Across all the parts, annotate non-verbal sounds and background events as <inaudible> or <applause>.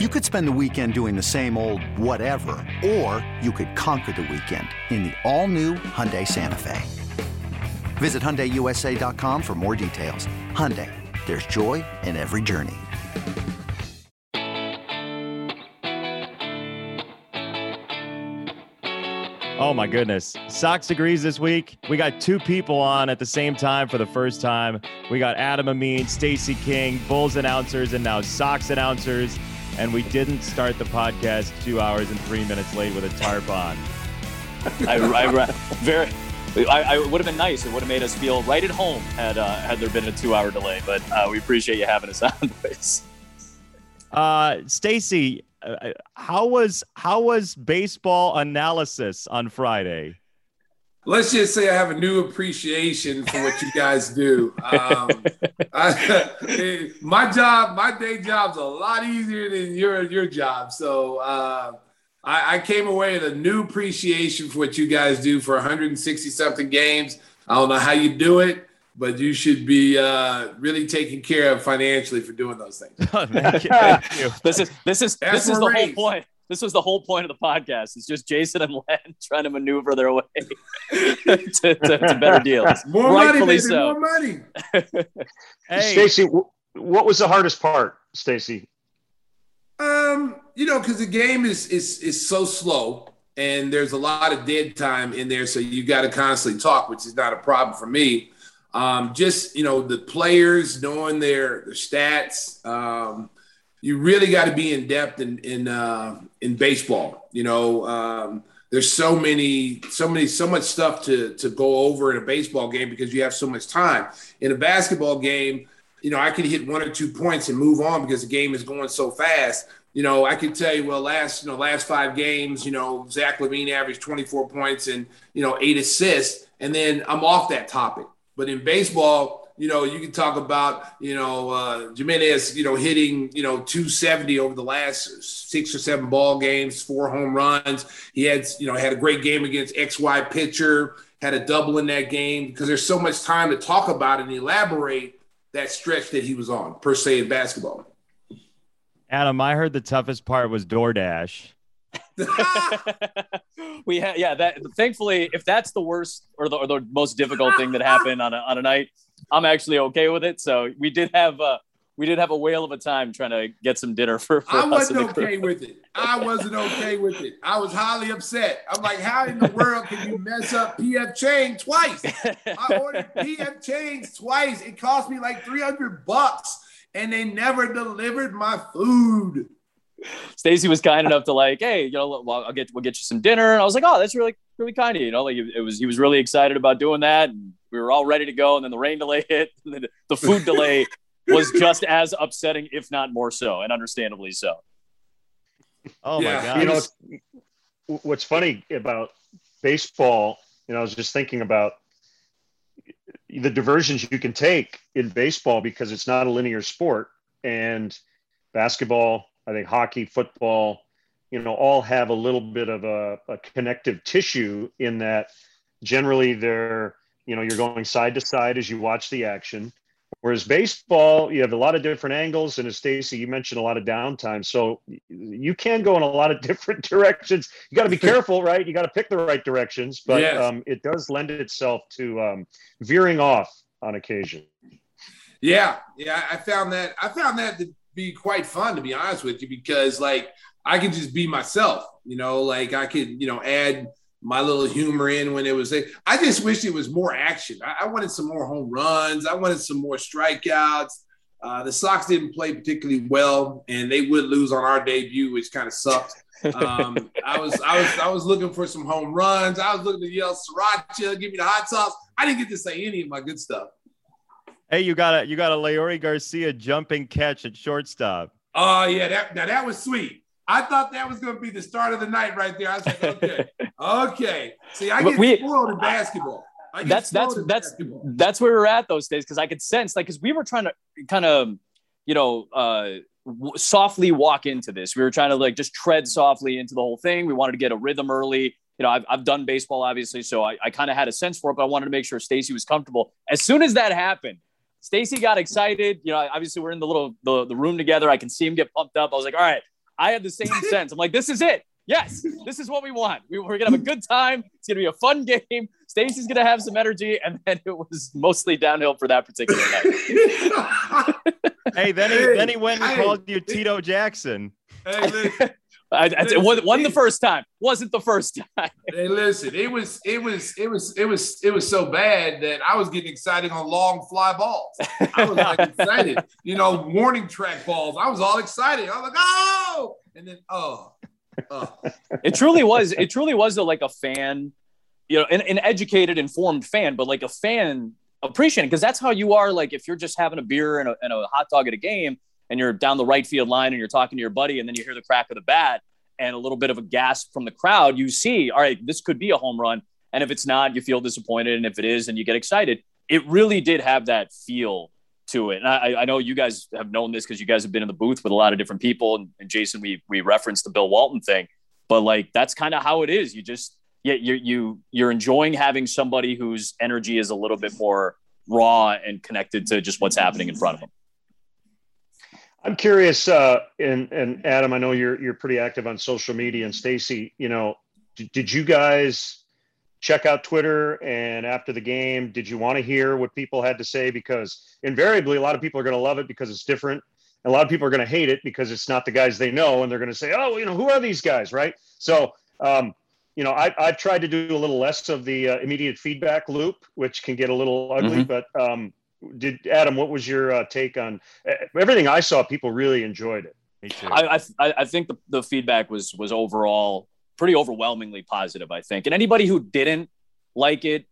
You could spend the weekend doing the same old whatever, or you could conquer the weekend in the all-new Hyundai Santa Fe. Visit HyundaiUSA.com for more details. Hyundai, there's joy in every journey. Oh my goodness. Sox agrees this week. We got two people on at the same time for the first time. We got Adam Amin, Stacey King, Bulls announcers, and now Sox announcers and we didn't start the podcast two hours and three minutes late with a tarp on. <laughs> I, I, very. I, I would have been nice. It would have made us feel right at home had uh, had there been a two-hour delay. But uh, we appreciate you having us on, <laughs> boys. Uh, Stacey, uh, how was how was baseball analysis on Friday? Let's just say I have a new appreciation for what you guys do. Um, <laughs> I, <laughs> my job, my day job's a lot easier than your your job. So uh, I, I, came away with a new appreciation for what you guys do for 160 something games. I don't know how you do it, but you should be uh, really taken care of financially for doing those things. <laughs> thank you. Thank you. This is this is That's this is the whole point this was the whole point of the podcast. It's just Jason and Len <laughs> trying to maneuver their way <laughs> to, to, to, better deals. <laughs> More Rightfully money, baby, so. more money. hey. Stacey, what was the hardest part, Stacey? Um, you know, because the game is is is so slow, and there's a lot of dead time in there, so you got to constantly talk, which is not a problem for me. Um, just you know, the players knowing their their stats. Um, you really got to be in depth in in uh, in baseball. You know, um, there's so many, so many, so much stuff to to go over in a baseball game because you have so much time. In a basketball game, you know, I can hit one or two points and move on because the game is going so fast. You know, I can tell you, well, last you know last five games, you know, Zach LaVine averaged 24 points and you know eight assists, and then I'm off that topic. But in baseball, you know, you can talk about, you know, uh, Jimenez, you know, hitting, you know, 270 over the last six or seven ball games, four home runs. He had, you know, had a great game against XY pitcher, had a double in that game because there's so much time to talk about and elaborate that stretch that he was on, per se, in basketball. Adam, I heard the toughest part was DoorDash. <laughs> we had yeah that thankfully if that's the worst or the, or the most difficult thing that happened on a, on a night I'm actually okay with it. So we did have uh, we did have a whale of a time trying to get some dinner for. for I wasn't okay with it. I wasn't okay with it. I was highly upset. I'm like, how in the world can you mess up PF Chang twice? I ordered <laughs> PF Chang's twice. It cost me like 300 bucks, and they never delivered my food. Stacey was kind enough to like, hey, you know, well, I'll get we'll get you some dinner. And I was like, oh, that's really really kind of you. You know, like it was he was really excited about doing that. And we were all ready to go, and then the rain delay <laughs> hit. The, the food delay was just as upsetting, if not more so, and understandably so. Oh yeah. my god! You know, what's funny about baseball? You know, I was just thinking about the diversions you can take in baseball because it's not a linear sport, and basketball, I think hockey, football, you know, all have a little bit of a, a connective tissue in that generally they're you know you're going side to side as you watch the action. Whereas baseball you have a lot of different angles. And as stacey you mentioned a lot of downtime. So you can go in a lot of <laughs> different directions. You got to be <laughs> careful right? You got to pick the right directions. But yes. um, it does lend itself to um, veering off on occasion. Yeah. Yeah i found that i found that to be quite fun to be honest with you because like i can just be myself you know? Like i could you know add my little humor in when it was. I just wish it was more action. I, I wanted some more home runs. I wanted some more strikeouts. Uh, the Sox didn't play particularly well, and they would lose on our debut, which kind of sucked. Um, <laughs> I was I was I was looking for some home runs. I was looking to yell sriracha, give me the hot sauce. I didn't get to say any of my good stuff. Hey, you got a you got a Leury Garcia jumping catch at shortstop. Oh yeah, that now that was sweet. I thought that was going to be the start of the night right there. I was like, okay, <laughs> okay. See, I get we, spoiled in basketball. That's that's that's basketball. that's where we're at those days because I could sense like because we were trying to kind of you know uh, w- softly walk into this. We were trying to like just tread softly into the whole thing. We wanted to get a rhythm early. You know, I've, I've done baseball obviously, so I, I kind of had a sense for it, but I wanted to make sure Stacey was comfortable. As soon as that happened, Stacey got excited. You know, obviously we're in the little the, the room together. I can see him get pumped up. I was like, all right, I had the same <laughs> sense. I'm like, this is it. Yes, this is what we want. We, are gonna have a good time. It's gonna be a fun game. Stacey's gonna have some energy, and then it was mostly downhill for that particular night. <laughs> hey, then he then he went and hey, called you Tito Jackson. Hey, <laughs> I, I, it wasn't the first time. Wasn't the first time. hey, listen, it was it was it was it was it was so bad that I was getting excited on long fly balls. I was like <laughs> excited, you know, warning track balls. I was all excited. I was like, oh, and then oh, it truly was. It truly was a, like a fan, you know, an, an educated, informed fan, but like a fan appreciating because that's how you are. Like if you're just having a beer and a, and a hot dog at a game and you're down the right field line and you're talking to your buddy and then you hear the crack of the bat and a little bit of a gasp from the crowd, you see, all right, this could be a home run. And if it's not, you feel disappointed. And if it is, and you get excited, it really did have that feel to it. And I, I know you guys have known this because you guys have been in the booth with a lot of different people. And, and Jason, we we referenced the Bill Walton thing, but like that's kind of how it is. You just yeah, you you you're enjoying having somebody whose energy is a little bit more raw and connected to just what's happening in front of them. I'm curious, uh, and and Adam, I know you're you're pretty active on social media, and Stacey, you know, did, did you guys check out Twitter? And after the game, did you want to hear what people had to say? Because invariably, a lot of people are going to love it because it's different, and a lot of people are going to hate it because it's not the guys they know, and they're going to say, oh, you know, who are these guys, right? So, um, you know, I, I've tried to do a little less of the uh, immediate feedback loop, which can get a little ugly, mm-hmm. but um, did Adam? What was your uh, take on uh, everything I saw? People really enjoyed it. Me too. I I, I think the, the feedback was was overall pretty overwhelmingly positive. I think, and anybody who didn't like it,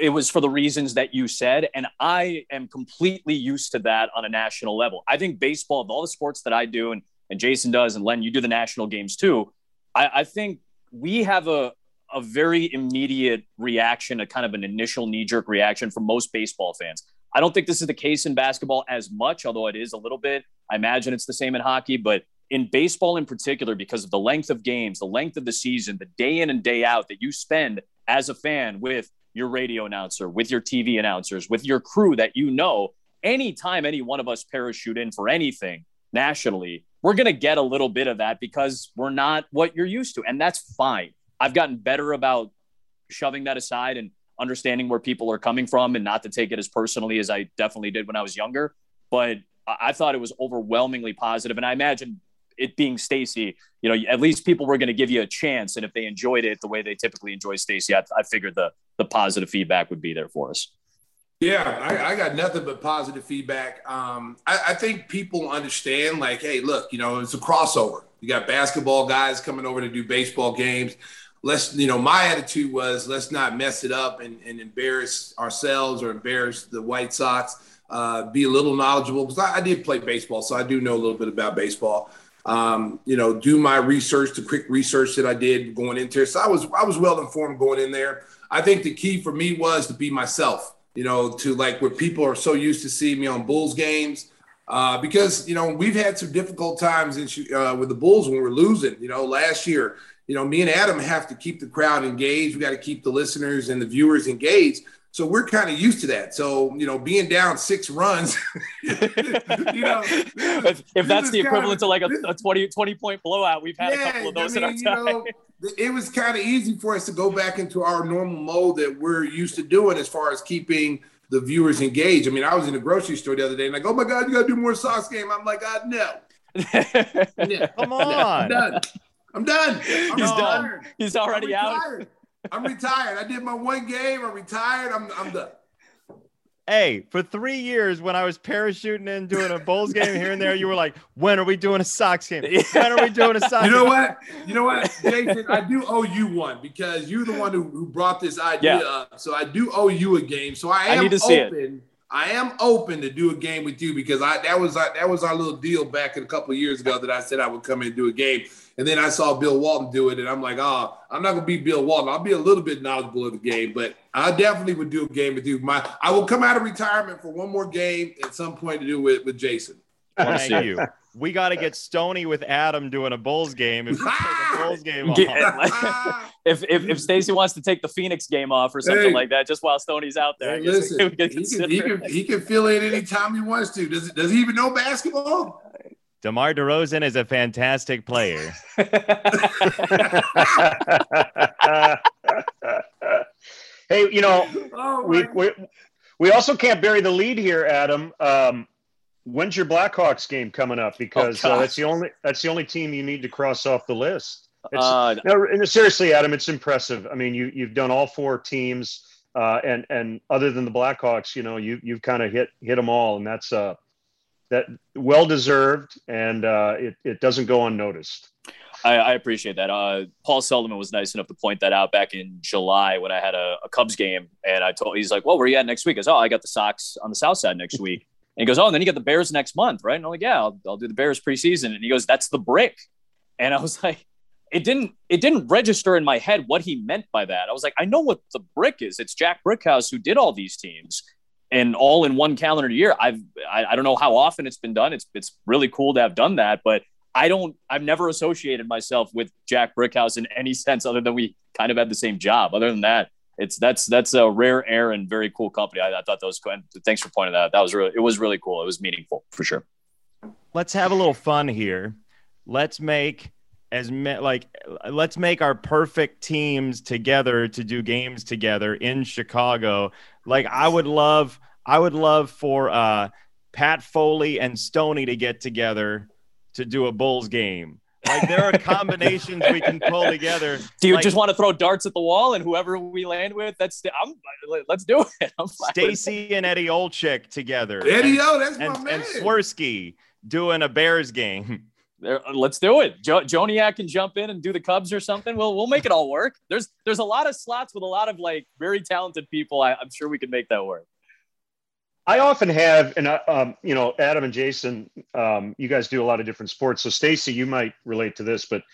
it was for the reasons that you said, and I am completely used to that on a national level. I think baseball, of all the sports that I do, and and Jason does, and Len, you do the national games too. I, I think we have a a very immediate reaction, a kind of an initial knee jerk reaction from most baseball fans. I don't think this is the case in basketball as much, although it is a little bit. I imagine it's the same in hockey, but in baseball in particular, because of the length of games, the length of the season, the day in and day out that you spend as a fan with your radio announcer, with your TV announcers, with your crew that you know, anytime any one of us parachute in for anything nationally, we're going to get a little bit of that because we're not what you're used to. And that's fine. I've gotten better about shoving that aside and understanding where people are coming from and not to take it as personally as I definitely did when I was younger. But I thought it was overwhelmingly positive, and I imagine it being Stacey, you know, at least people were going to give you a chance, and if they enjoyed it the way they typically enjoy Stacey, I, I figured the the positive feedback would be there for us. Yeah, I, I, got nothing but positive feedback. Um, I, I, think people understand, like, hey, look, you know, it's a crossover. You got basketball guys coming over to do baseball games let's you know my attitude was let's not mess it up and, and embarrass ourselves or embarrass the white sox uh, be a little knowledgeable because I, I, did play baseball so i do know a little bit about baseball um, you know do my research the quick research that i did going into it so i was i was well informed going in there i think the key for me was to be myself you know to like where people are so used to seeing me on bulls games uh, because you know we've had some difficult times in, uh, with the Bulls when we're losing. You know, last year you know, me and Adam have to keep the crowd engaged. We got to keep the listeners and the viewers engaged. So we're kind of used to that. So, you know, being down six runs, <laughs> you know, <laughs> if, if that's the equivalent of, to like a, a 20, 20 point blowout, we've had yeah, a couple of those I mean, in our time. Know, <laughs> it was kind of easy for us to go back into our normal mode that we're used to doing as far as keeping the viewers engaged. I mean, I was in the grocery store the other day and like, oh my God, you got to do more Sox game. I'm like, God, no. yeah. Come on. No, I'm done. I'm He's done. He's already out. I'm retired. I did my one game. I'm retired. I'm I'm done. Hey, for three years when I was parachuting and doing a Bulls game here and there, you were like, "When are we doing a Sox game? When are we doing a Sox?" You know what? You know what, Jason? I do owe you one because you're the one who, who brought this idea yeah. up. So I do owe you a game. So I am I open. I am open to do a game with you because I that was that was our little deal back a couple years ago that I said I would come in and do a game. And then I saw Bill Walton do it, and I'm like, oh, I'm not gonna be Bill Walton. I'll be a little bit knowledgeable of the game, but I definitely would do a game with you. My I will come out of retirement for one more game at some point to do with with Jason. Thank you. We got to get Stony with Adam doing a Bulls game. If a <laughs> Bulls game if if, if Stacey wants to take the Phoenix game off or something hey, like that, just while Stony's out there, hey, <laughs> listen, he can, he, can, he can fill in anytime he wants to. Does does he even know basketball? DeMar DeRozan is a fantastic player. <laughs> hey, you know, oh we, we we also can't bury the lead here, Adam. Um, when's your Blackhawks game coming up? Because oh, uh, that's the only that's the only team you need to cross off the list. Uh, no, seriously, Adam, it's impressive. I mean, you you've done all four teams, uh, and and other than the Blackhawks, you know, you you've kind of hit hit them all, and that's uh that well deserved, and uh, it it doesn't go unnoticed. I, I appreciate that. Uh, Paul Seldman was nice enough to point that out back in July when I had a, a Cubs game, and I told he's like, "Well, where are you at next week?" I said, "Oh, I got the Sox on the South Side next week." And he goes, "Oh, and then you got the Bears next month, right?" And I'm like, "Yeah, I'll, I'll do the Bears preseason." And he goes, "That's the brick," and I was <laughs> like, "It didn't it didn't register in my head what he meant by that." I was like, "I know what the brick is. It's Jack Brickhouse who did all these teams." And all in one calendar year, I've I, I don't know how often it's been done. It's it's really cool to have done that, but I don't, I've never associated myself with Jack Brickhouse in any <laughs> sense other than we kind of had the same job. Other than that, it's that's that's a rare air and very cool company. I, I thought that was cool. Thanks for pointing that out. That was really, it was really cool. It was meaningful for sure. Let's have a little fun here. Let's make as me, like let's make our perfect teams together to do games together in Chicago. Like I would love, I would love for uh, Pat Foley and Stony to get together to do a Bulls game. Like there are combinations we can pull together. Do you like, just want to throw darts at the wall and whoever we land with, that's I'm let's do it. <laughs> Stacey and Eddie Olczyk together. Eddie O, that's and, my man. And Swirsky doing a Bears game. There, let's do it. Jo- Joniak can jump in and do the Cubs or something. We'll we'll make it all work. There's there's a lot of slots with a lot of like very talented people. I, I'm sure we can make that work. I often have, and uh, um, you know, Adam and Jason, um, you guys do a lot of different sports. So Stacey, you might relate to this, but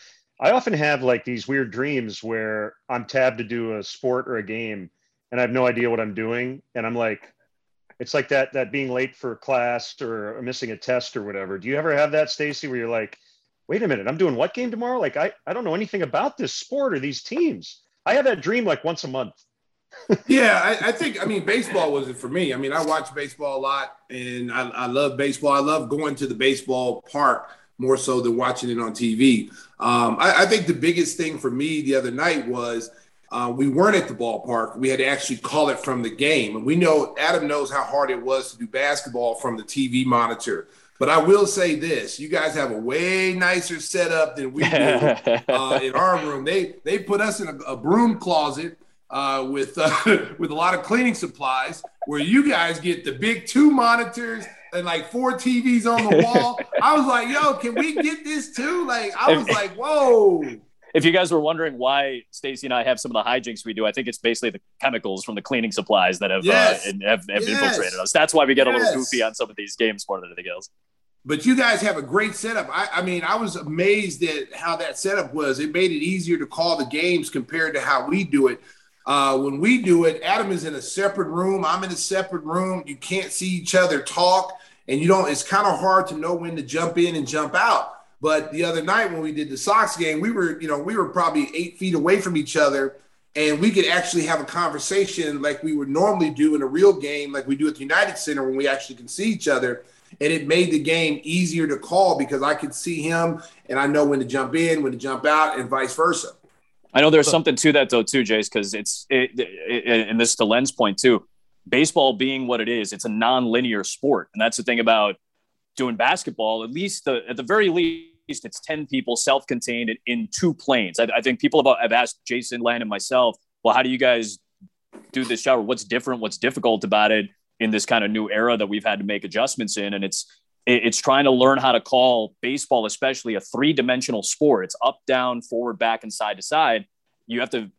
I often have like these weird dreams where I'm tabbed to do a sport or a game, and I have no idea what I'm doing, and I'm like, it's like that that being late for class or missing a test or whatever. Do you ever have that, Stacey, where you're like, wait a minute, I'm doing what game tomorrow? Like I I don't know anything about this sport or these teams. I have that dream like once a month yeah, I, I, think I mean baseball was it for me. I mean, I watch baseball a lot, and I, I, love baseball. I love going to the baseball park more so than watching it on TV. Um, I, I, think the biggest thing for me the other night was uh, we weren't at the ballpark. We had to actually call it from the game, and we know Adam knows how hard it was to do basketball from the TV monitor. But I will say this: you guys have a way nicer setup than we do <laughs> uh, in our room. They they put us in a, a broom closet uh, with uh, <laughs> with a lot of cleaning supplies, where you guys get the big two monitors and like four TVs on the <laughs> wall. I was like, yo, can we get this too? Like, I was like, whoa. If you guys were wondering why Stacey and I have some of the hijinks we do, I think it's basically the chemicals from the cleaning supplies that have uh, yes. uh, have, have yes. infiltrated us. That's why we get yes. a little goofy on some of these games more than anything else. But you guys have a great setup. I, I mean, I was amazed at how that setup was. It made it easier to call the games compared to how we do it. Uh, when we do it, Adam is in a separate room. I'm in a separate room. You can't see each other talk, and you don't. It's kind of hard to know when to jump in and jump out. But the other night when we did the Sox game, we were, you know, we were probably eight feet away from each other, and we could actually have a conversation like we would normally do in a real game, like we do at the United Center when we actually can see each other. And it made the game easier to call because I could see him and I know when to jump in, when to jump out, and vice versa. I know there's something to that though too, Jace, because it's it, it, and this is to Len's point too. Baseball being what it is, it's a non-linear sport, and that's the thing about doing basketball. At least the, at the very least, it's ten people, self-contained, in two planes. I, I think people have, have asked Jason, Len, and myself, well, how do you guys do this shower? What's different? What's difficult about it in this kind of new era that we've had to make adjustments in? And it's it's trying to learn how to call baseball, especially a three dimensional sport. It's up, down, forward, back, and side to side. You have to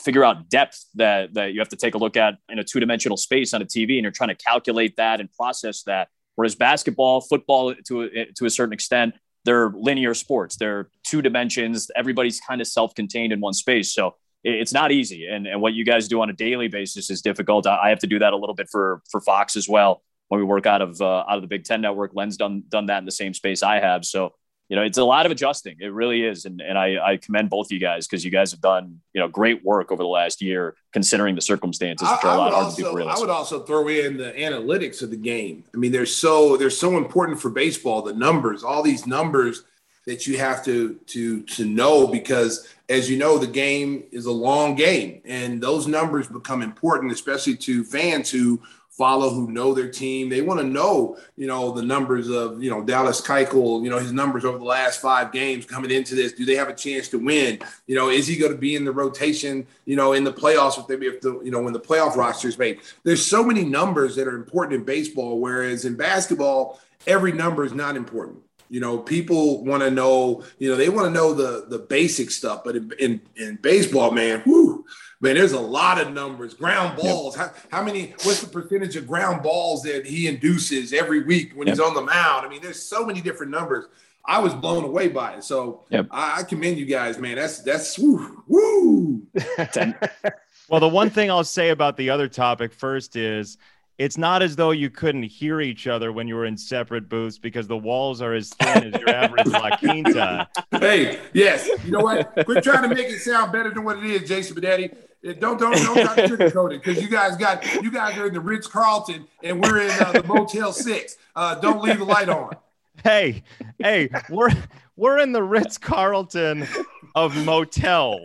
figure out depth that, that you have to take a look at in a two dimensional space on a TV, and you're trying to calculate that and process that. Whereas basketball, football, to a, to a certain extent, they're linear sports. They're two dimensions. Everybody's kind of self contained in one space. So it's not easy. And, and what you guys do on a daily basis is difficult. I have to do that a little bit for, for Fox as well when we work out of uh, out of the Big Ten network. Len's done done that in the same space I have. So you know, it's a lot of adjusting. It really is. And, and I, I commend both of you guys because you guys have done, you know, great work over the last year, considering the circumstances, which are a lot harder to I would also throw in the analytics of the game. I mean, they're so, they're so important for baseball, the numbers, all these numbers that you have to, to, to know, because as you know, the game is a long game and those numbers become important, especially to fans who follow who know their team. They want to know, you know, the numbers of, you know, Dallas Keuchel, you know, his numbers over the last five games coming into this. Do they have a chance to win? You know, is he going to be in the rotation, you know, in the playoffs if they, if the, you know, when the playoff roster is made? There's so many numbers that are important in baseball, whereas in basketball, every number is not important. You know, people want to know, you know, they want to know the the basic stuff, but in, in, in baseball, man, whoo, man, there's a lot of numbers. Ground balls. Yep. How, how, many? What's the percentage of ground balls that he induces every week when yep. he's on the mound? I mean, there's so many different numbers. I was blown away by it. So yep. I, I, commend you guys, man. That's that's woo woo. <laughs> <laughs> well, the one thing I'll say about the other topic first is it's not as though you couldn't hear each other when you were in separate booths because the walls are as thin as your average La <laughs> Quinta. Hey, yes. You know what? Quit trying to make it sound better than what it is, Jason Benetti. Don't don't don't try to sugarcoat it because you guys got you guys are in the Ritz Carlton and we're in uh, the Motel Six. Uh, don't leave the light on. Hey, hey, we're we're in the Ritz Carlton of motels.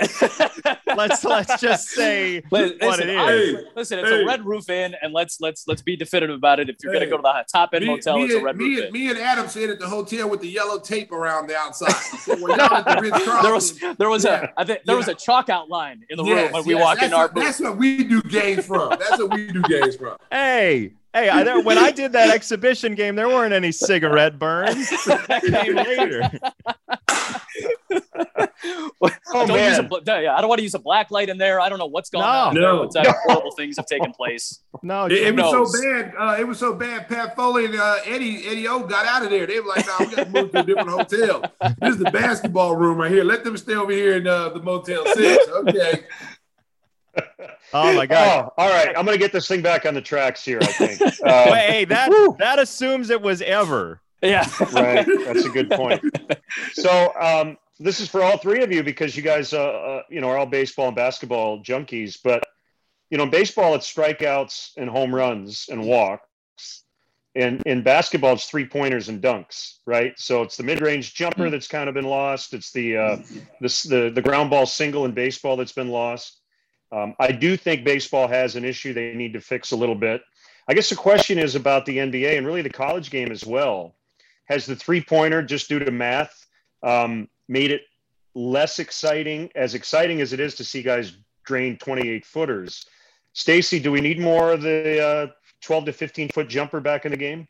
let's let's just say <laughs> listen, what it is. I, listen, it's hey. a red roof inn, and let's let's let's be definitive about it. If you're hey. gonna go to the top end motel, me it's a red me roof and, inn. Me and Adam stayed at the hotel with the yellow tape around the outside. <laughs> So the there was there was yeah. a I think there yeah. was a chalk outline in the yes, room when we yes. walk that's in our booth. That's what we do games from. That's what we do games from. <laughs> Hey, Hey, I, there, when I did that exhibition game, there weren't any cigarette burns. that came later. <laughs> oh, don't man. Use a, yeah, I don't want to use a black light in there. I don't know what's going no. on. No, what type of horrible things have taken place. No, it, it was so bad. Uh, it was so bad. Pat Foley and uh, Eddie Eddie O got out of there. They were like, "No, we got to move to a different hotel. This is the basketball room right here. Let them stay over here in uh, the Motel Six. Okay." Oh my god! Oh, all right, I'm gonna get this thing back on the tracks here. I think. <laughs> Um, hey, that that assumes it was ever. Yeah. right. That's a good point. <laughs> So um, this is for all three of you because you guys, uh, uh, you know, are all baseball and basketball junkies. But you know, in baseball, it's strikeouts and home runs and walks. And in basketball, it's three pointers and dunks, right? So it's the mid-range jumper that's kind of been lost. It's the uh, the, the the ground ball single in baseball that's been lost. Um, I do think baseball has an issue they need to fix a little bit. I guess the question is about the NBA and really the college game as well. Has the three pointer, just due to math, um, made it less exciting, as exciting as it is to see guys drain 28 footers? Stacey, do we need more of the uh, 12 to 15 foot jumper back in the game?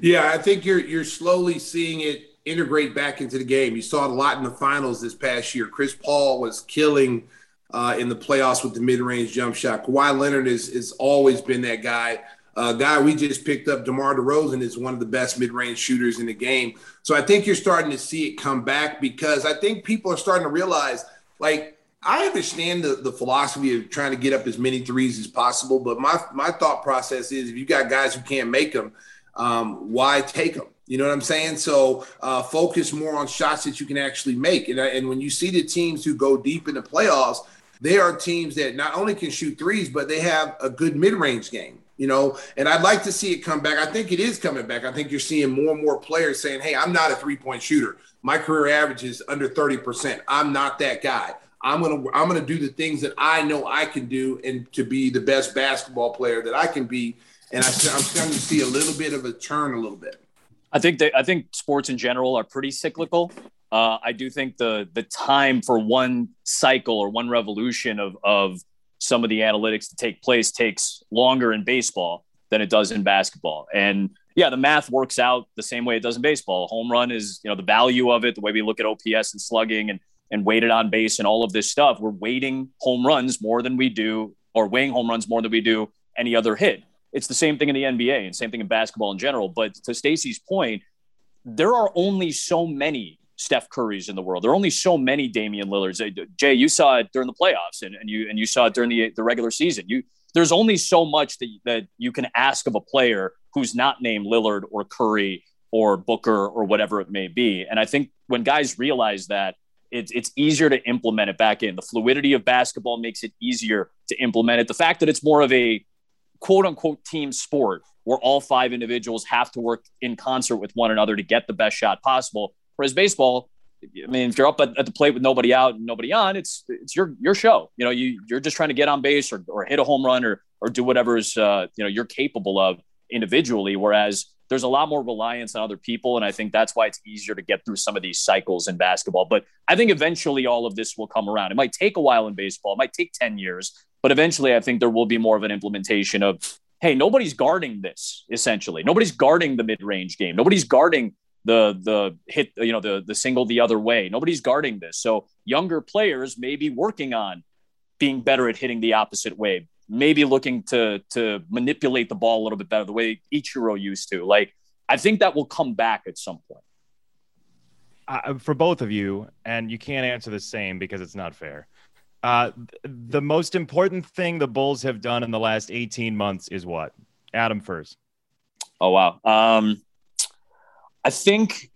Yeah, I think you're you're slowly seeing it integrate back into the game. You saw it a lot in the finals this past year. Chris Paul was killing uh, in the playoffs with the mid-range jump shot. Kawhi Leonard is has always been that guy. Uh, guy we just picked up, DeMar DeRozan, is one of the best mid-range shooters in the game. So I think you're starting to see it come back because I think people are starting to realize, like, I understand the, the philosophy of trying to get up as many threes as possible, but my my thought process is if you got guys who can't make them, um, why take them? You know what I'm saying? So uh, focus more on shots that you can actually make. And, and when you see the teams who go deep in the playoffs, they are teams that not only can shoot threes, but they have a good mid-range game. You know, and I'd like to see it come back. I think it is coming back. I think you're seeing more and more players saying, "Hey, I'm not a three-point shooter. My career average is under 30%. I'm not that guy. I'm gonna I'm gonna do the things that I know I can do and to be the best basketball player that I can be." And I, I'm starting to see a little bit of a turn, a little bit. I think that I think sports in general are pretty cyclical. Uh, I do think the the time for one cycle or one revolution of of some of the analytics to take place takes longer in baseball than it does in basketball. And yeah, the math works out the same way it does in baseball. Home run is, you know, the value of it, the way we look at OPS and slugging and and weighted on base and all of this stuff. We're weighting home runs more than we do, or weighing home runs more than we do any other hit. It's the same thing in the NBA and same thing in basketball in general. But to Stacey's point, there are only so many Steph Curry's in the world. There are only so many Damian Lillards. Jay, you saw it during the playoffs, and, and you and you saw it during the the regular season. You there's only so much that that you can ask of a player who's not named Lillard or Curry or Booker or whatever it may be. And I think when guys realize that, it's, it's easier to implement it back in. The fluidity of basketball makes it easier to implement it. The fact that it's more of a quote unquote team sport where all five individuals have to work in concert with one another to get the best shot possible. Whereas baseball, I mean, if you're up at, at, the plate with nobody out and nobody on, it's it's your your show. You know, you you're just trying to get on base or, or hit a home run or or do whatever is uh, you know you're capable of individually. Whereas there's a lot more reliance on other people, and I think that's why it's easier to get through some of these cycles in basketball. But I think eventually all of this will come around. It might take a while in baseball. It might take ten years, but eventually I think there will be more of an implementation of hey, nobody's guarding this essentially. Nobody's guarding the mid-range game. Nobody's guarding the the hit you know the the single the other way. Nobody's guarding this. So younger players may be working on being better at hitting the opposite way maybe looking to to manipulate the ball a little bit better the way Ichiro used to. Like i think that will come back at some point. Uh, for both of you and you can't answer the same because it's not fair. Uh, the most important thing the bulls have done in the last 18 months is what? Adam first. Oh wow. Um I think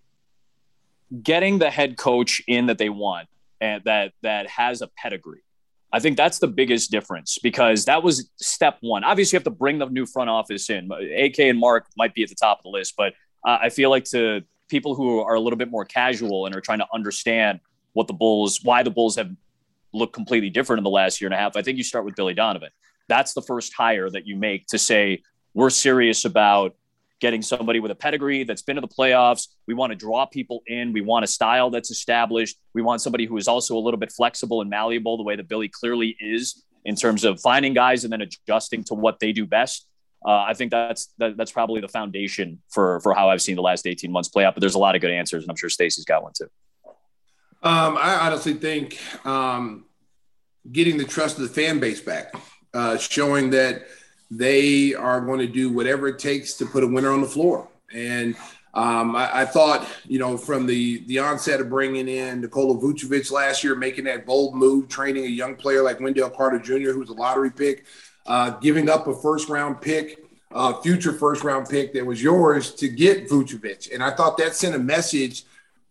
getting the head coach in that they want and that that has a pedigree. I think that's the biggest difference because that was step one. Obviously, you have to bring the new front office in. AK and Mark might be at the top of the list, but uh, I feel like to people who are a little bit more casual and are trying to understand what the Bulls, why the Bulls have looked completely different in the last year and a half, I think you start with Billy Donovan. That's the first hire that you make to say we're serious about getting somebody with a pedigree that's been to the playoffs. We want to draw people in. We want a style that's established. We want somebody who is also a little bit flexible and malleable, the way that Billy clearly is in terms of finding guys and then adjusting to what they do best. Uh, I think that's that, that's probably the foundation for for how I've seen the last 18 months play out. But there's a lot of good answers, and I'm sure Stacey's got one too. Um, I honestly think um, getting the trust of the fan base back, uh, showing that they are going to do whatever it takes to put a winner on the floor. And um, I, I, thought, you know, from the the onset of bringing in Nikola Vucevic last year, making that bold move, training a young player like Wendell Carter Jr., who's a lottery pick, uh, giving up a first round pick, uh, future first round pick that was yours to get Vucevic. And I thought that sent a message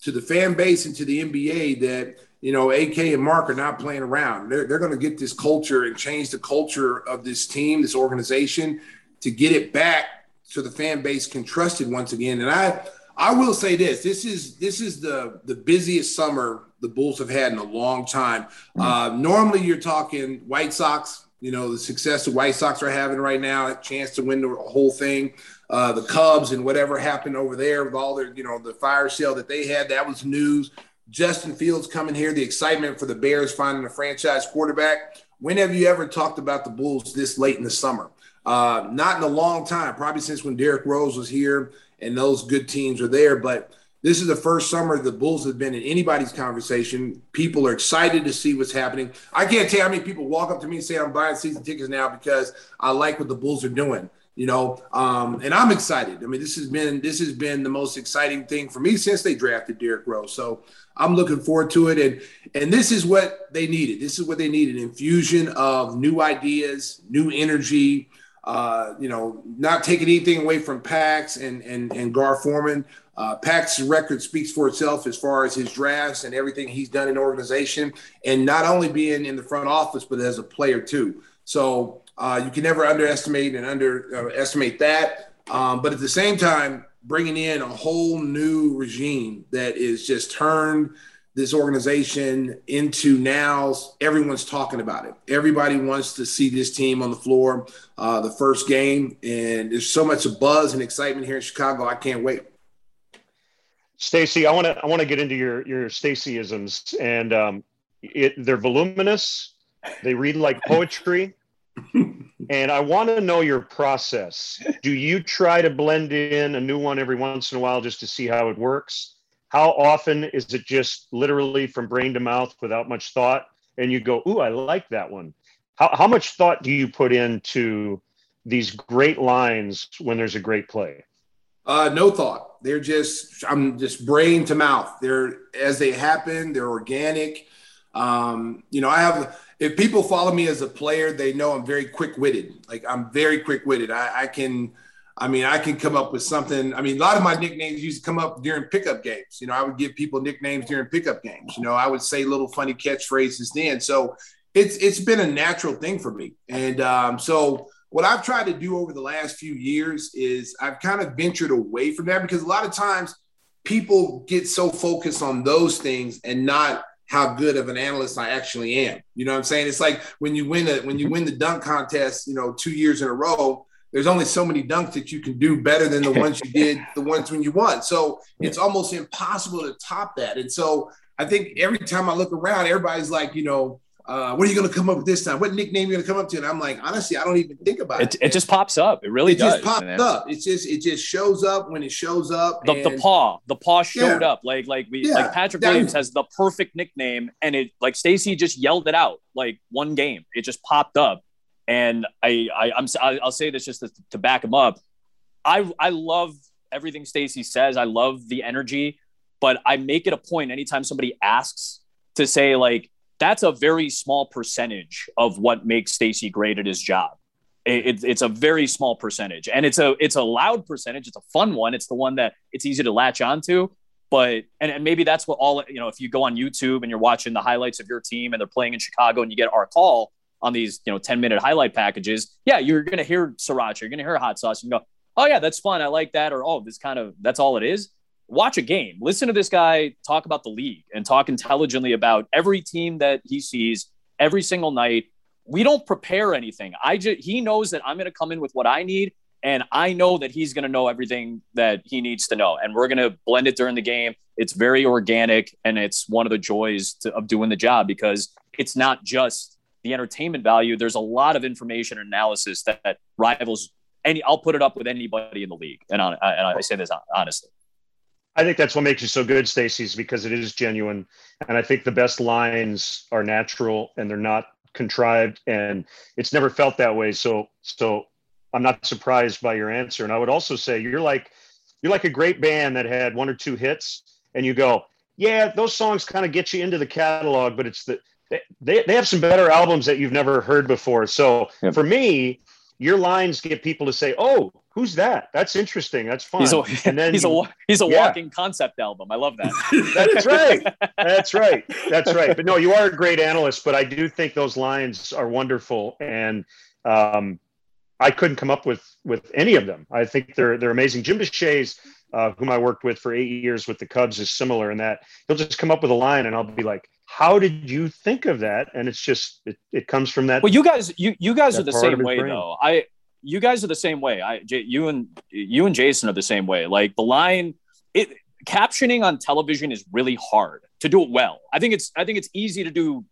to the fan base and to the NBA that you know, AK and Mark are not playing around. They're, they're going to get this culture and change the culture of this team, this organization, to get it back so the fan base can trust it once again. And I, I will say this: this is this is the the busiest summer the Bulls have had in a long time. Mm-hmm. Uh, normally, you're talking White Sox. You know the success the White Sox are having right now, a chance to win the whole thing. Uh, the Cubs and whatever happened over there with all their, you know, the fire sale that they had, that was news. Justin Fields coming here, the excitement for the Bears finding a franchise quarterback. When have you ever talked about the Bulls this late in the summer? Uh, not in a long time, probably since when Derrick Rose was here and those good teams are there. But this is the first summer the Bulls have been in anybody's conversation. People are excited to see what's happening. I can't tell how many people walk up to me and say I'm buying season tickets now because I like what the Bulls are doing you know um, and i'm excited. I mean this has been this has been the most exciting thing for me since they drafted derrick rose. So i'm looking forward to it. And and this is what they needed. This is what they needed infusion of new ideas new energy uh, you know not taking anything away from pax and and, and gar forman. Uh, Pax's record speaks for itself as far as his drafts and everything he's done in organization, and not only being in the front office, but as a player too. So uh, you can never underestimate and underestimate that. Um, but at the same time, bringing in a whole new regime that is just turned this organization into now everyone's talking about it. Everybody wants to see this team on the floor uh, the first game, and there's so much buzz and excitement here in Chicago. I can't wait. Stacey, I want to I want to get into your your Staceyisms, and um, it, they're voluminous. They read like poetry and I want to know your process. Do you try to blend in a new one every once in a while just to see how it works? How often is it just literally from brain to mouth without much thought? And you go, Ooh, I like that one. How, how much thought do you put into these great lines when there's a great play? Uh, no thought. They're just, I'm just brain to mouth. They're as they happen, they're organic. Um, you know, I have, if people follow me as a player, they know I'm very quick witted. Like I'm very quick witted. I, I, can I mean, I can come up with something. I mean, a lot of my nicknames used to come up during pickup games. You know, I would give people nicknames during pickup games. You know, I would say little funny catchphrases then. So it's it's been a natural thing for me. And um, so what I've tried to do over the last few years is I've kind of ventured away from that because a lot of times people get so focused on those things and not how good of an analyst I actually am. You know what I'm saying? It's like when you win a when you win the dunk contest, you know, two years in a row, there's only so many dunks that you can do better than the ones you did the ones when you won. So it's almost impossible to top that. And so I think every time I look around, everybody's like, you know, uh, what are you going to come up with this time? What nickname are you going to come up to? And I'm like, honestly, I don't even think about it. It, it just pops up. It really it does. just pops man. up. It's just it just shows up when it shows up. The, the paw, the paw showed yeah. up. Like like we yeah. like Patrick Williams has the perfect nickname, and it like Stacey just yelled it out like one game. It just popped up, and I, I I'm I'll say this just to, to back him up. I I love everything Stacey says. I love the energy, but I make it a point anytime somebody asks to say like that's a very small percentage of what makes Stacey great at his job. It, it's a very small percentage, and it's a it's a loud percentage. It's a fun one. It's the one that it's easy to latch onto. But and, and maybe that's what all you know. If you go on YouTube and you're watching the highlights of your team and they're playing in Chicago, and you get our call on these you know 10 minute highlight packages, yeah, you're gonna hear sriracha, you're gonna hear hot sauce, and go, oh yeah, that's fun, I like that, or oh, this kind of that's all it is watch a game, listen to this guy talk about the league and talk intelligently about every team that he sees every single night. We don't prepare anything. I just he knows that I'm going to come in with what I need and I know that he's going to know everything that he needs to know and we're going to blend it during the game. It's very organic and it's one of the joys to, of doing the job because it's not just the entertainment value. There's a lot of information and analysis that, that rivals any I'll put it up with anybody in the league. And, on, and I say this honestly. I think that's what makes you so good, Stacey's because it is genuine. And I think the best lines are natural and they're not contrived and it's never felt that way. So so I'm not surprised by your answer. And I would also say you're like you're like a great band that had one or two hits and you go, yeah, those songs kind of get you into the catalog, but it's the they, they have some better albums that you've never heard before. So yep. for me, your lines get people to say, "Oh, who's that? That's interesting. That's fun." He's a, and then <laughs> he's a he's a yeah. walking concept album. I love that. That's <laughs> right. That's right. That's right. But no, you are a great analyst. But I do think those lines are wonderful, and um, I couldn't come up with with any of them. I think they're they're amazing. Jim Deshaies, uh, whom I worked with for eight years with the Cubs, is similar in that he'll just come up with a line, and I'll be like, how did you think of that and it's just it, it comes from that well you guys you you guys are the same way brain. though i you guys are the same way i you and you and jason are the same way like the line it captioning on television is really hard to do it well i think it's i think it's easy to do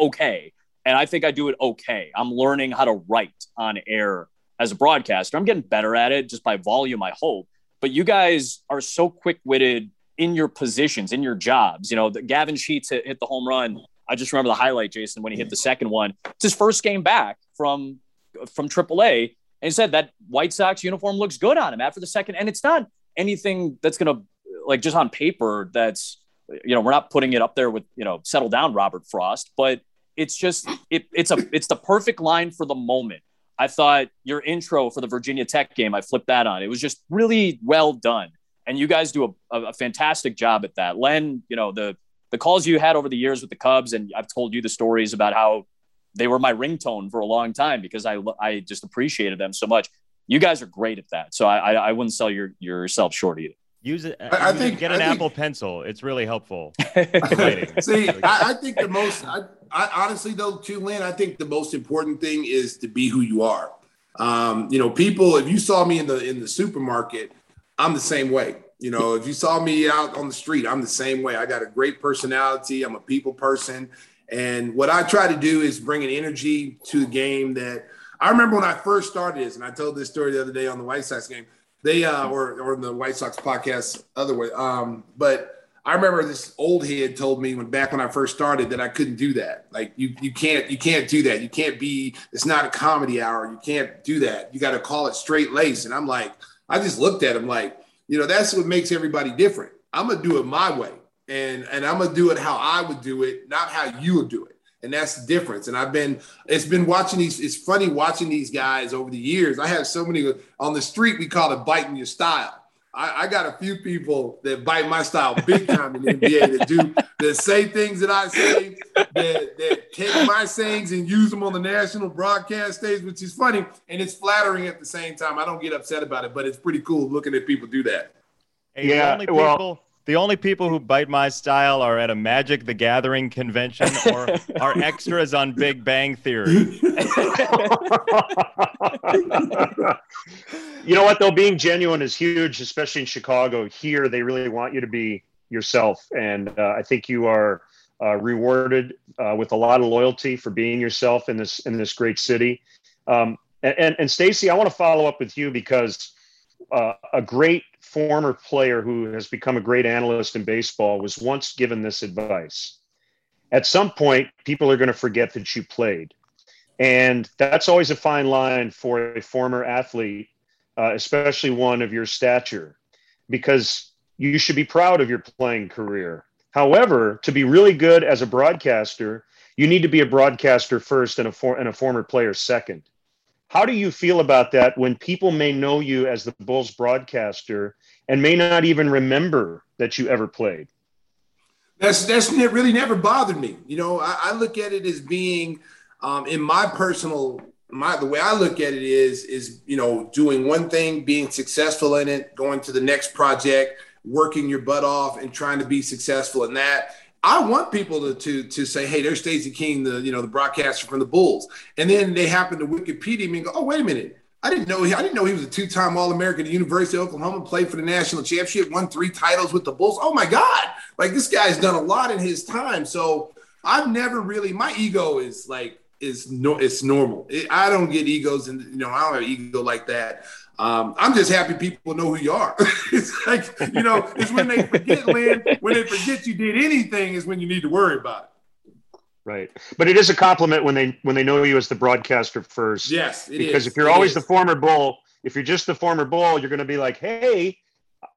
okay and i think i do it okay i'm learning how to write on air as a broadcaster i'm getting better at it just by volume i hope but you guys are so quick-witted in your positions, in your jobs. You know, the, Gavin Sheets hit, hit the home run. I just remember the highlight, Jason, when he hit the second one. It's his first game back from from AAA, and said that White Sox uniform looks good on him after the second. And it's not anything that's gonna like just on paper. That's you know we're not putting it up there with you know settle down Robert Frost, but it's just it, it's a it's the perfect line for the moment. I thought your intro for the Virginia Tech game, I flipped that on. It was just really well done and you guys do a, a, fantastic job at that. Len, you know the the calls you had over the years with the Cubs, and I've told you the stories about how they were my ringtone for a long time because I I just appreciated them so much. You guys are great at that, so I I, I wouldn't sell your yourself short either. Use it. I, I think get an I Apple think, Pencil. It's really helpful. <laughs> <laughs> See, I, I, think the most. I, I honestly though, too, Len. I think the most important thing is to be who you are. Um, you know, people. If you saw me in the in the supermarket, I'm the same way. You know, if you saw me out on the street, I'm the same way. I got a great personality. I'm a people person. And what I try to do is bring an energy to the game that I remember when I first started this, and I told this story the other day on the White Sox game. They uh or or the White Sox podcast other way. Um, but I remember this old head told me when back when I first started that I couldn't do that. Like you you can't you can't do that. You can't be it's not a comedy hour. You can't do that. You got to call it straight lace. And I'm like, I just looked at him like, you know, that's what makes everybody different. I'm gonna do it my way, and and I'm gonna do it how I would do it, not how you would do it. And that's the difference. And I've been, it's been watching these, it's funny watching these guys over the years. I have so many on the street, we call it biting your style. I, I got a few people that bite my style big time in the NBA that do, that say things that I say, that, that take my sayings and use them on the national broadcast stage, which is funny. And it's flattering at the same time. I don't get upset about it, but it's pretty cool looking at people do that. Hey, yeah, the only well, people the only people who bite my style are at a Magic the Gathering convention or <laughs> are extras on Big Bang Theory. you know what though, being genuine is huge, especially in Chicago. Here, they really want you to be yourself, and uh, I think you are uh, rewarded uh, with a lot of loyalty for being yourself in this in this great city. Um, and and, and Stacey, I want to follow up with you because uh, a great former player who has become a great analyst in baseball was once given this advice. At some point, people are going to forget that you played. And that's always a fine line for a former athlete, uh, especially one of your stature, because you should be proud of your playing career. However, to be really good as a broadcaster, you need to be a broadcaster first and a, for- and a former player second. How do you feel about that when people may know you as the Bulls broadcaster and may not even remember that you ever played? That's that's really never bothered me. You know, I, I look at it as being um, in my personal my the way I look at it is is you know doing one thing, being successful in it, going to the next project, working your butt off, and trying to be successful in that. I want people to, to, to say, hey, there's Stacey King, the you know the broadcaster from the Bulls, and then they happen to Wikipedia me and go, oh wait a minute, I didn't know he, I didn't know he was a two-time All-American at the University of Oklahoma, played for the national championship, won three titles with the Bulls. Oh my God, like this guy's done a lot in his time. So I've never really my ego is like is no it's normal. It, I don't get egos and you know I don't have ego like that. Um, I'm just happy people know who you are. <laughs> it's like, you know, it's when they forget, Len, when they forget you did anything is when you need to worry about it. Right. But it is a compliment when they when they know you as the broadcaster first. Yes. because is. if you're it always is. the former bull, if you're just the former bull, you're gonna be like, hey,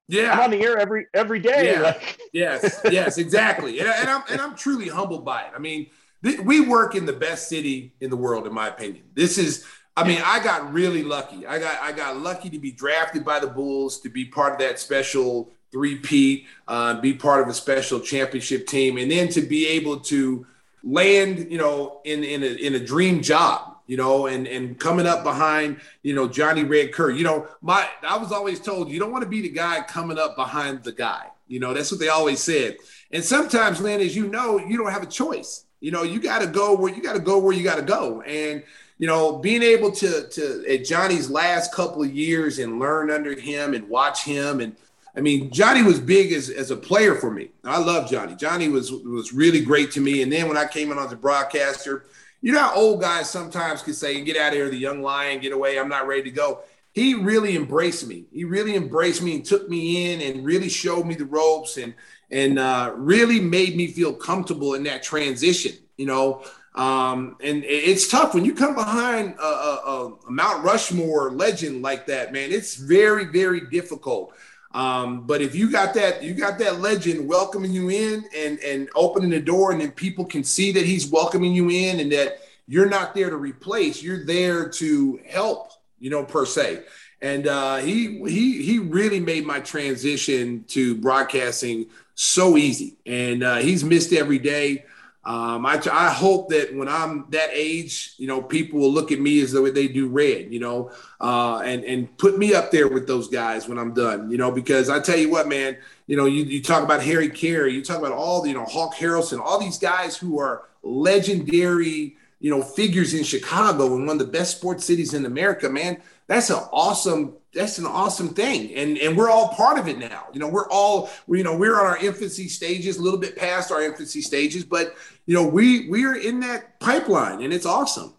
yeah. I'm on the air every every day. Yeah. Like, <laughs> yes, yes, exactly. And, and I'm and I'm truly humbled by it. I mean, th- we work in the best city in the world, in my opinion. This is I mean, I got really lucky. I got I got lucky to be drafted by the Bulls to be part of that special three-peat, uh, be part of a special championship team, and then to be able to land, you know, in in a in a dream job, you know, and and coming up behind, you know, Johnny Red Kerr. You know, my I was always told you don't want to be the guy coming up behind the guy. You know, that's what they always said. And sometimes, Len, as you know, you don't have a choice. You know, you got to go where you got to go where you got to go, and you know, being able to to at Johnny's last couple of years and learn under him and watch him and I mean, Johnny was big as, as a player for me. I love Johnny. Johnny was was really great to me. And then when I came in as a broadcaster, you know how old guys sometimes can say, "Get out of here, the young lion, get away. I'm not ready to go." He really embraced me. He really embraced me and took me in and really showed me the ropes and and uh, really made me feel comfortable in that transition. You know, um, and it's tough when you come behind a, a, a, Mount Rushmore legend like that, man. It's very, very difficult. Um, but if you got that, you got that legend welcoming you in and and opening the door, and then people can see that he's welcoming you in, and that you're not there to replace, you're there to help, you know, per se. And uh, he he he really made my transition to broadcasting so easy, and uh, he's missed every day. Um, I, I hope that when I'm that age, you know, people will look at me as though they do red, you know, uh, and and put me up there with those guys when I'm done, you know, because I tell you what, man, you know, you, you talk about Harry Caray, you talk about all the, you know, Hawk Harrelson, all these guys who are legendary, you know, figures in Chicago and one of the best sports cities in America, man. That's an awesome that's an awesome thing and and we're all part of it now you know we're all we, you know we're on our infancy stages a little bit past our infancy stages but you know we we're in that pipeline and it's awesome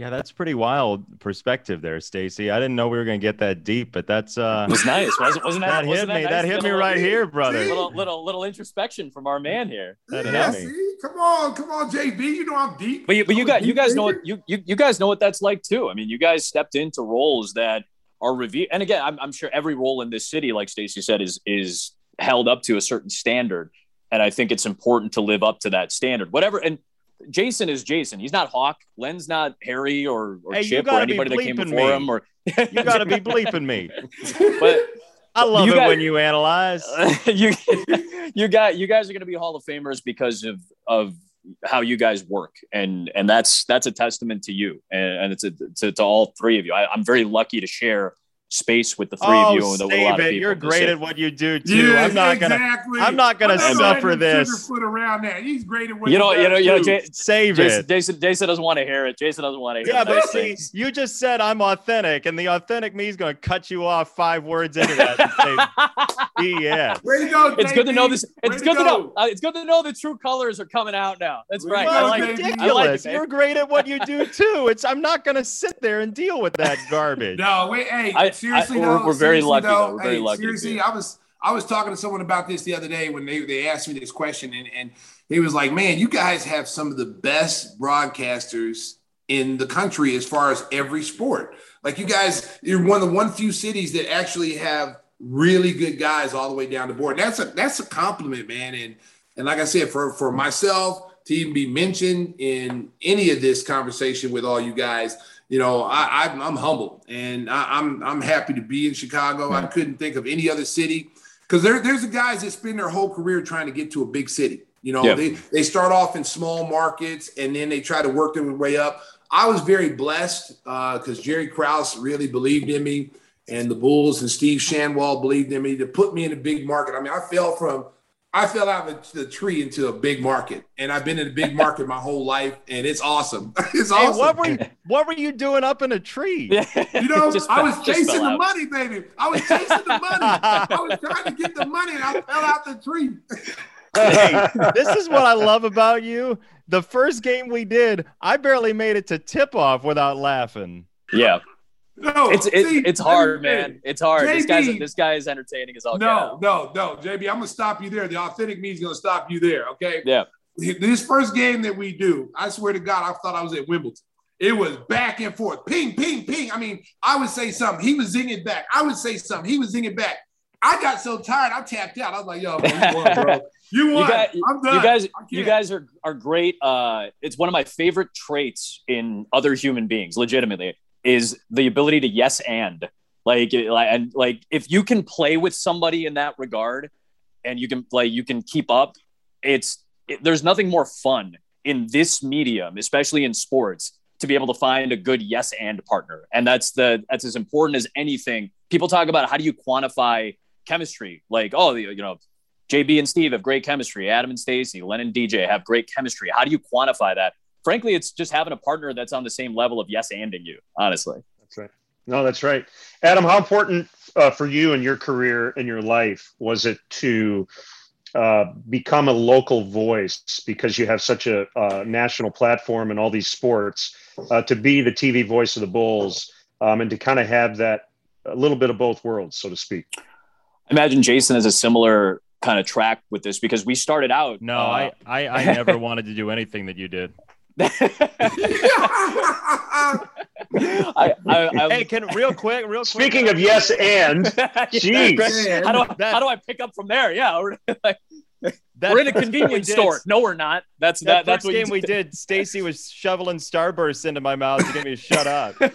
yeah, that's pretty wild perspective there, Stacey. I didn't know we were going to get that deep, but that's uh it was nice. Wasn't, wasn't that, that wasn't hit that me. nice? That hit me little, right here, brother. Little, little little introspection from our man here. That yeah, hit me. see? come on come on jb you know i'm deep But you, but you got you deep guys know what you, you you guys know what that's like too. I mean, you guys stepped into roles that are revealed. And again, I'm, I'm sure every role in this city, like Stacey said, is is held up to a certain standard. and I think it's important to live up to that standard. Whatever. And Jason is Jason. He's not Hawk. Len's not Harry or, or Hey, Chip or anybody that came before me. him. Or <laughs> You got to be bleeping me. <laughs> but I love You it got- when you analyze. <laughs> you you got you guys are going to be Hall of Famers because of of how you guys work, and and that's that's a testament to you, and, and it's a, to, to all three of you. I, I'm very lucky to share space with the three oh, of you and with a lot of people. You're great at what you do too. Yes, I'm not gonna exactly. I'm not gonna I'm suffer letting this. Sugarfoot around that. He's great at what You know, he you know, you know, too. Jay, save Jason, it. Jason, Jason doesn't want to hear it. Jason doesn't want to hear Yeah, it. but see, you just said I'm authentic, and the authentic me is going to cut you off five words into that. and say, <laughs> BS. Way to go, it's good to know JB. this. Way It's good to go. know. Uh, it's good to know the true colors are coming out now. That's Way right. to I like Well, it. I like it, You're great at what you do too. It's I'm not going to sit there and deal with that garbage. <laughs> No, wait, hey, I- seriously I- though, we're- very lucky, though. We're very hey, lucky Seriously, I was I was talking to someone about this the other day when they, they asked me this question, and, and he was like, Man, you guys have some of the best broadcasters in the country as far as every sport. Like you guys, you're one of the one few cities that actually have really good guys all the way down the board. That's a that's a compliment, man. And and like I said, for for myself to even be mentioned in any of this conversation with all you guys, you know, I, I'm, I'm humbled and I, I'm I'm happy to be in Chicago. I couldn't think of any other city because there, there's the guys that spend their whole career trying to get to a big city. You know, Yeah. they they start off in small markets and then they try to work their way up. I was very blessed uh, because Jerry Krause really believed in me, and the Bulls and Steve Schanwald believed in me to put me in a big market. I mean, I fell from I fell out of the tree into a big market, and I've been in a big market my whole life, and it's awesome. <laughs> it's Hey, awesome. what were you, what were you doing up in a tree? <laughs> You know, Just I was just chasing the out. money, baby. I was chasing the money. I was <laughs> trying to get the money, and I fell out the tree. hey, this is what I love about you. The first game we did, I barely made it to tip off without laughing. Yeah, No, it's it, see, it's hard, man. It's hard. This guy's this guy is entertaining as all No, no, no, JB. I'm gonna stop you there. The authentic me is gonna stop you there. Okay. Yeah. This first game that we do, I swear to God, I thought I was at Wimbledon. It was back and forth, ping, ping, ping. I mean, I would say something, he was zinging back. I would say something, he was zinging back. I got so tired, I tapped out. I was like, "Yo, you won, bro. <laughs> You won. guys- I'm done. You guys, you guys are are great. Uh, it's one of my favorite traits in other human beings. Legitimately, is the ability to yes and like and like if you can play with somebody in that regard, and you can like you can keep up. It's it, there's nothing more fun in this medium, especially in sports, to be able to find a good yes and partner, and that's the that's as important as anything. People talk about how do you quantify chemistry, like oh you know JB and Steve have great chemistry. Adam and Stacey, Len and DJ have great chemistry. How do you quantify that? Frankly, it's just having a partner that's on the same level of yes anding you, honestly. That's right. No, that's right. Adam, how important uh, for you and your career and your life was it to uh, become a local voice because you have such a uh, national platform in all these sports uh, to be the TV voice of the Bulls um, and to kind of have that a little bit of both worlds, so to speak. I imagine Jason has a similar kind of track with this because we started out. No, uh, I, I, I never wanted to do anything that you did. I, I, I, Hey, can real quick, real quick. Speaking of yes and, <laughs> Jeez. Jeez. How do, That- how do I pick up from there? Yeah, we're, <laughs> like, that we're in a first game we convenience did- store. No, we're not. That's That, that. That's first what game we did. Stacey was shoveling starbursts into my mouth to get me to shut up. <laughs> I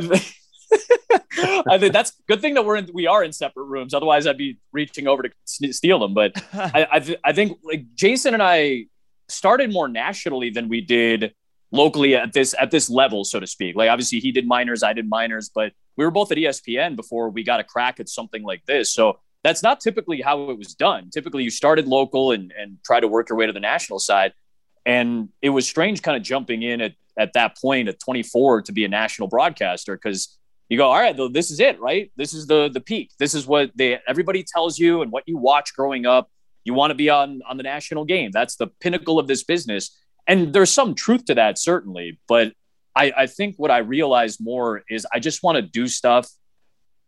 think, I think that's good thing that we're in. We are in separate rooms. Otherwise, I'd be reaching over to steal them. But I, I, th- I think like Jason and I started more nationally than we did locally at this at this level, so to speak. Like obviously he did minors, I did minors, but we were both at ESPN before we got a crack at something like this. So that's not typically how it was done. Typically, you started local and and try to work your way to the national side. And it was strange, kind of jumping in at at that point at 24 to be a national broadcaster because you go, all right, though, this is it, right? This is the the peak. This is what they everybody tells you and what you watch growing up. You want to be on on the national game. That's the pinnacle of this business. And there's some truth to that, certainly. But I, I think what I realize more is I just want to do stuff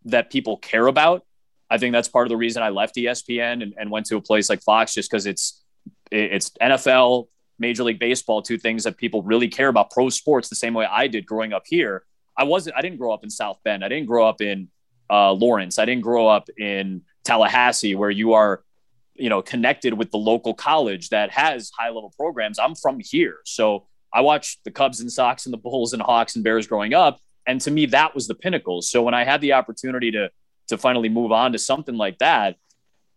that people care about. I think that's part of the reason I left ESPN and, and went to a place like Fox, just because it's it's NFL, Major League Baseball, two things that people really care about. Pro sports, the same way I did growing up here. I wasn't. I didn't grow up in South Bend. I didn't grow up in uh, Lawrence. I didn't grow up in Tallahassee, where you are you know, connected with the local college that has high level programs. I'm from here. So I watched the Cubs and Sox and the Bulls and Hawks and Bears growing up. And to me, that was the pinnacle. So when I had the opportunity to, to finally move on to something like that,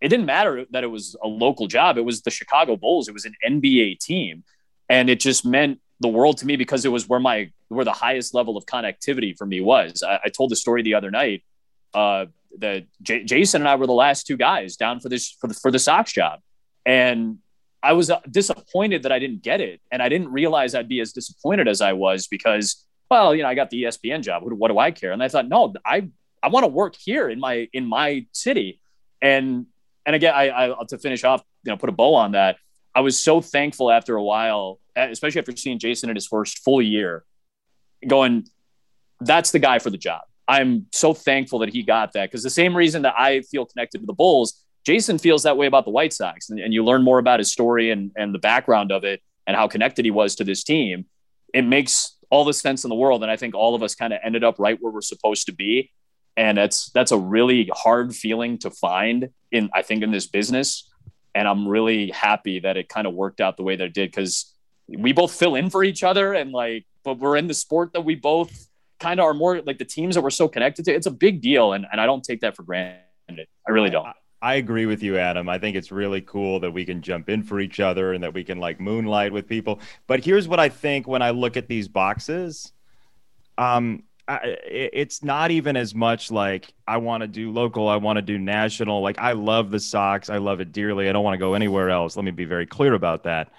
it didn't matter that it was a local job. It was the Chicago Bulls. It was an NBA team. And it just meant the world to me because it was where my where the highest level of connectivity for me was. I, I told the story the other night uh, that J- Jason and I were the last two guys down for this for the for the Sox job, and I was disappointed that I didn't get it, and I didn't realize I'd be as disappointed as I was because, well, you know, I got the ESPN job. What, what do I care? And I thought, no, I I want to work here in my in my city, and and again, I, I to finish off, you know, put a bow on that. I was so thankful after a while, eh, especially after seeing Jason in his first full year, going, that's the guy for the job. I'm so thankful that he got that because the same reason that I feel connected to the Bulls, Jason feels that way about the White Sox. And, and, you learn more about his story and, and the background of it and how connected he was to this team. It makes all the sense in the world. And I think all of us kind of ended up right where we're supposed to be. And that's that's a really hard feeling to find in I think in this business. And I'm really happy that it kind of worked out the way that it did because we both fill in for each other and like but we're in the sport that we both kind of are more like the teams that we're so connected to. It's a big deal, and and I don't take that for granted. I really don't. I agree with you, Adam. I think it's really cool that we can jump in for each other and that we can like moonlight with people. But here's what I think when I look at these boxes. Um, I, it's not even as much like I want to do local, I want to do national. Like I love the Sox, I love it dearly. I don't want to go anywhere else. Let me be very clear about that.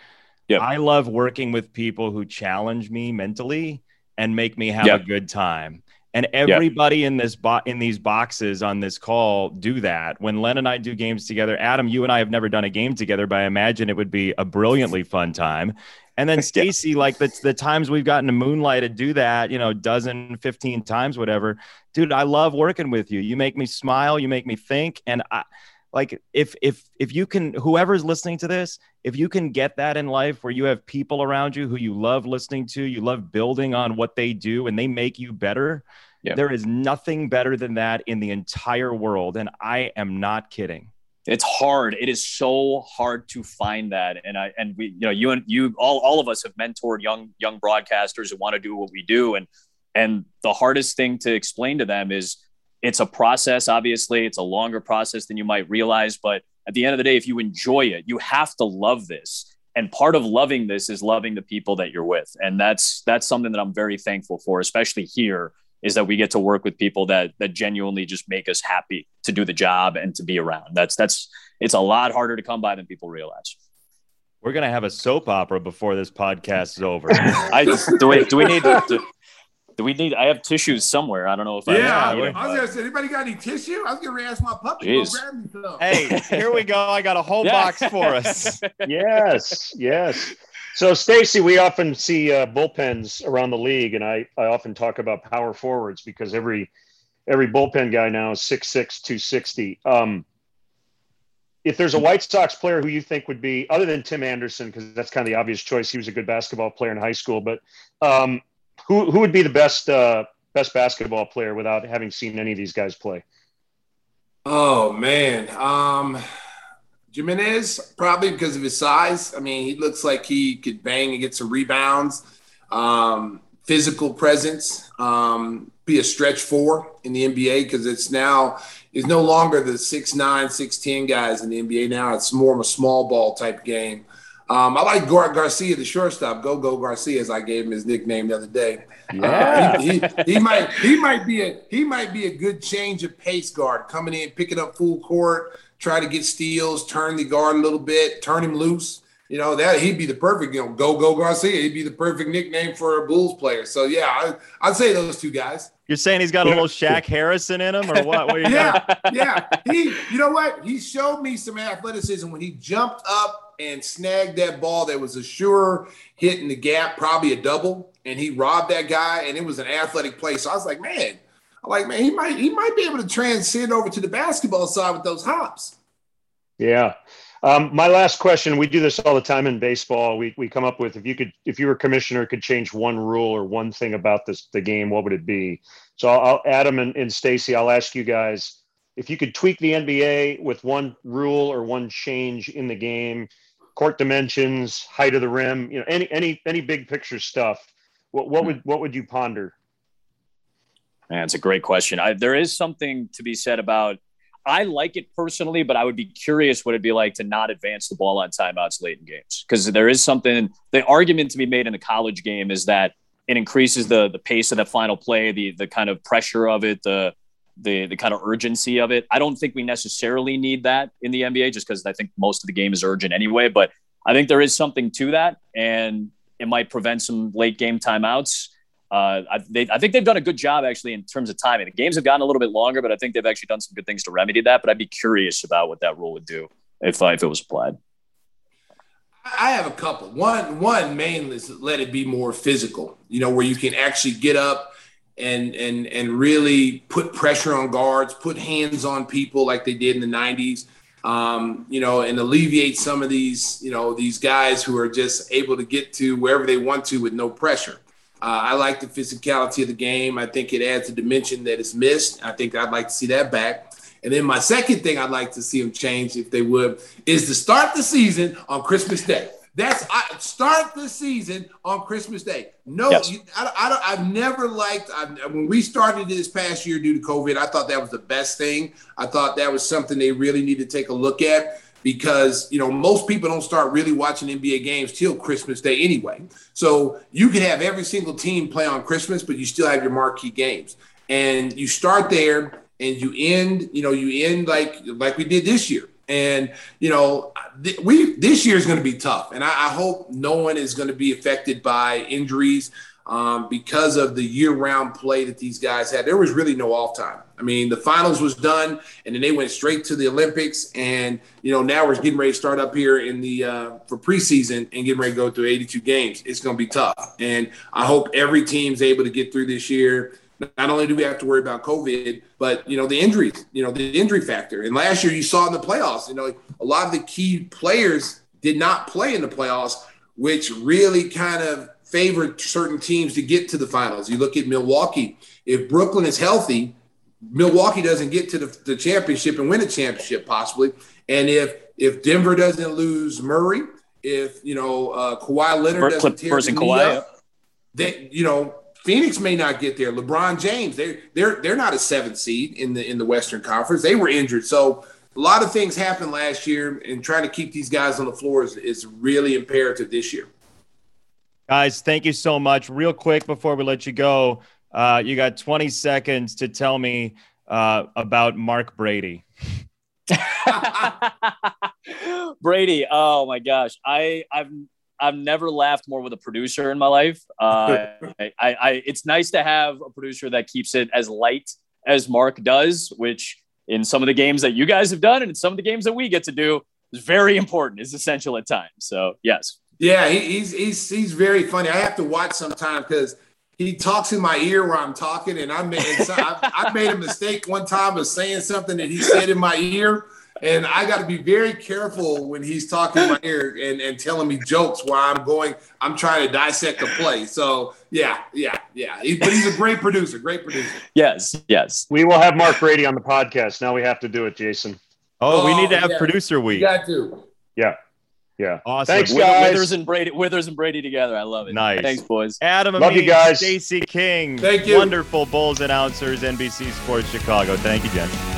Yeah, I love working with people who challenge me mentally and make me have yep. a good time. And everybody yep. in this bo- in these boxes on this call do that. When Len and I do games together, Adam, you and I have never done a game together, but I imagine it would be a brilliantly fun time. And then <laughs> Stacey, like the, the times we've gotten to moonlight to do that, you know, dozen, 15 times, whatever. Dude, I love working with you. You make me smile, you make me think. And I like if if if you can whoever's listening to this if you can get that in life where you have people around you who you love listening to you love building on what they do and they make you better yeah. there is nothing better than that in the entire world and i am not kidding it's hard it is so hard to find that and i and we you know you and you all, all of us have mentored young young broadcasters who want to do what we do and and the hardest thing to explain to them is it's a process, obviously. It's a longer process than you might realize. But at the end of the day, if you enjoy it, you have to love this. And part of loving this is loving the people that you're with. And that's that's something that I'm very thankful for, especially here, is that we get to work with people that that genuinely just make us happy to do the job and to be around. That's that's it's a lot harder to come by than people realize. We're gonna have a soap opera before this podcast is over. <laughs> I do we do we need to, do we need? I have tissues somewhere. I don't know if yeah, I. Yeah, I was gonna say, anybody got any tissue? I was gonna ask my puppy. Jeez. Go grab me some. Hey, here we go. I got a whole yeah. box for us. <laughs> yes, yes. So, Stacey, we often see uh, bullpens around the league, and I, I often talk about power forwards because every every bullpen guy now is 6'6", 260. Um, if there's a White Sox player who you think would be, other than Tim Anderson, because that's kind of the obvious choice, he was a good basketball player in high school, but um, who who would be the best uh, best basketball player without having seen any of these guys play? Oh man, um, Jimenez probably because of his size. I mean, he looks like he could bang and get some rebounds. Um, physical presence, um, be a stretch four in the NBA because it's now is no longer the six nine, six ten guys in the NBA. Now it's more of a small ball type game. Um, I like Gar- Garcia, the shortstop. Go Go Garcia, as I gave him his nickname the other day. Yeah, uh, he, he, he, might he might be a he might be a good change of pace guard coming in, picking up full court, try to get steals, turn the guard a little bit, turn him loose. You know that he'd be the perfect you know Go Go Garcia. He'd be the perfect nickname for a Bulls player. So yeah, I, I'd say those two guys. You're saying he's got a little Shaq Harrison in him, or what? what yeah, yeah. He, you know what? He showed me some athleticism when he jumped up and snagged that ball that was a sure hit in the gap, probably a double, and he robbed that guy, and it was an athletic play. So I was like, man, I'm like, man, he might he might be able to transcend over to the basketball side with those hops. Yeah. Um, my last question, we do this all the time in baseball. We, we come up with if you could if you were commissioner could change one rule or one thing about this the game, what would it be? So I'll, Adam and, and Stacey, I'll ask you guys if you could tweak the NBA with one rule or one change in the game, court dimensions, height of the rim, you know, any any any big picture stuff, what what would what would you ponder? Man, it's a great question. I, there is something to be said about. I like it personally, but I would be curious what it'd be like to not advance the ball on timeouts late in games because there is something. The argument to be made in a college game is that it increases the the pace of the final play, the the kind of pressure of it, the the the kind of urgency of it. I don't think we necessarily need that in the NBA just because I think most of the game is urgent anyway. But I think there is something to that, and it might prevent some late game timeouts. Uh, I, they, I think they've done a good job actually in terms of timing. The games have gotten a little bit longer, but I think they've actually done some good things to remedy that. But I'd be curious about what that rule would do if uh, if it was applied. I have a couple. One, one mainly is let it be more physical. You know, where you can actually get up and and and really put pressure on guards, put hands on people like they did in the '90s. Um, you know, and alleviate some of these, you know, these guys who are just able to get to wherever they want to with no pressure. Uh, I like the physicality of the game. I think it adds a dimension that is missed. I think I'd like to see that back. And then my second thing I'd like to see them change, if they would, is to start the season on Christmas Day. That's I start the season on Christmas Day. No, yes. you, I, I, I've never liked I, when we started this past year due to COVID. I thought that was the best thing. I thought that was something they really need to take a look at because you know most people don't start really watching NBA games till Christmas Day anyway. So you can have every single team play on Christmas, but you still have your marquee games, and you start there and you end. You know, you end like like we did this year. And you know, we this year is going to be tough, and I, I, hope no one is going to be affected by injuries um, because of the year-round play that these guys had. There was really no off time. I mean, the finals was done, and then they went straight to the Olympics, and you know now we're getting ready to start up here in the uh, for preseason and getting ready to go through 82 games. It's going to be tough, and I hope every team's able to get through this year not only do we have to worry about COVID, but you know the injuries, you know the injury factor. And last year you saw in the playoffs, you know a lot of the key players did not play in the playoffs, which really kind of favored certain teams to get to the finals. You look at Milwaukee. If Brooklyn is healthy, Milwaukee doesn't get to the, the championship and win a championship possibly. And if if Denver doesn't lose Murray, if you know uh, Kawhi Leonard doesn't tear knee up, they you know Phoenix may not get there. LeBron James, they they're they're not a seventh seed in the in the Western Conference. They were injured, so a lot of things happened last year, and trying to keep these guys on the floor is, is really imperative this year. Guys, thank you so much. Real quick before we let you go, uh, you got 20 seconds to tell me uh, about Mark Brady. <laughs> Brady, oh my gosh, I I've I've never laughed more with a producer in my life. Uh, <laughs> I, I, it's nice to have a producer that keeps it as light as Mark does, which in some of the games that you guys have done and in some of the games that we get to do is very important, is essential at times. So yes. Yeah, he, he's he's he's very funny. I have to watch sometimes because he talks in my ear where I'm talking, and I made <laughs> I made a mistake one time of saying something that he said in my ear and I got to be very careful when he's talking in my ear and, and telling me jokes while I'm going. I'm trying to dissect the play. So yeah, yeah, yeah. He, but he's a great producer. Great producer. Yes, yes. We will have Mark Brady on the podcast. Now we have to do it, Jason. Oh, oh we need to oh, have yeah. producer week. You got to. Yeah. Yeah. Awesome. Thanks, guys. Withers and Brady, Withers and Brady together. I love it. Nice. Thanks, boys. Adam, love Amin, you guys. Stacey King. Thank you. Wonderful Bulls announcers, NBC Sports Chicago. Thank you, Jen.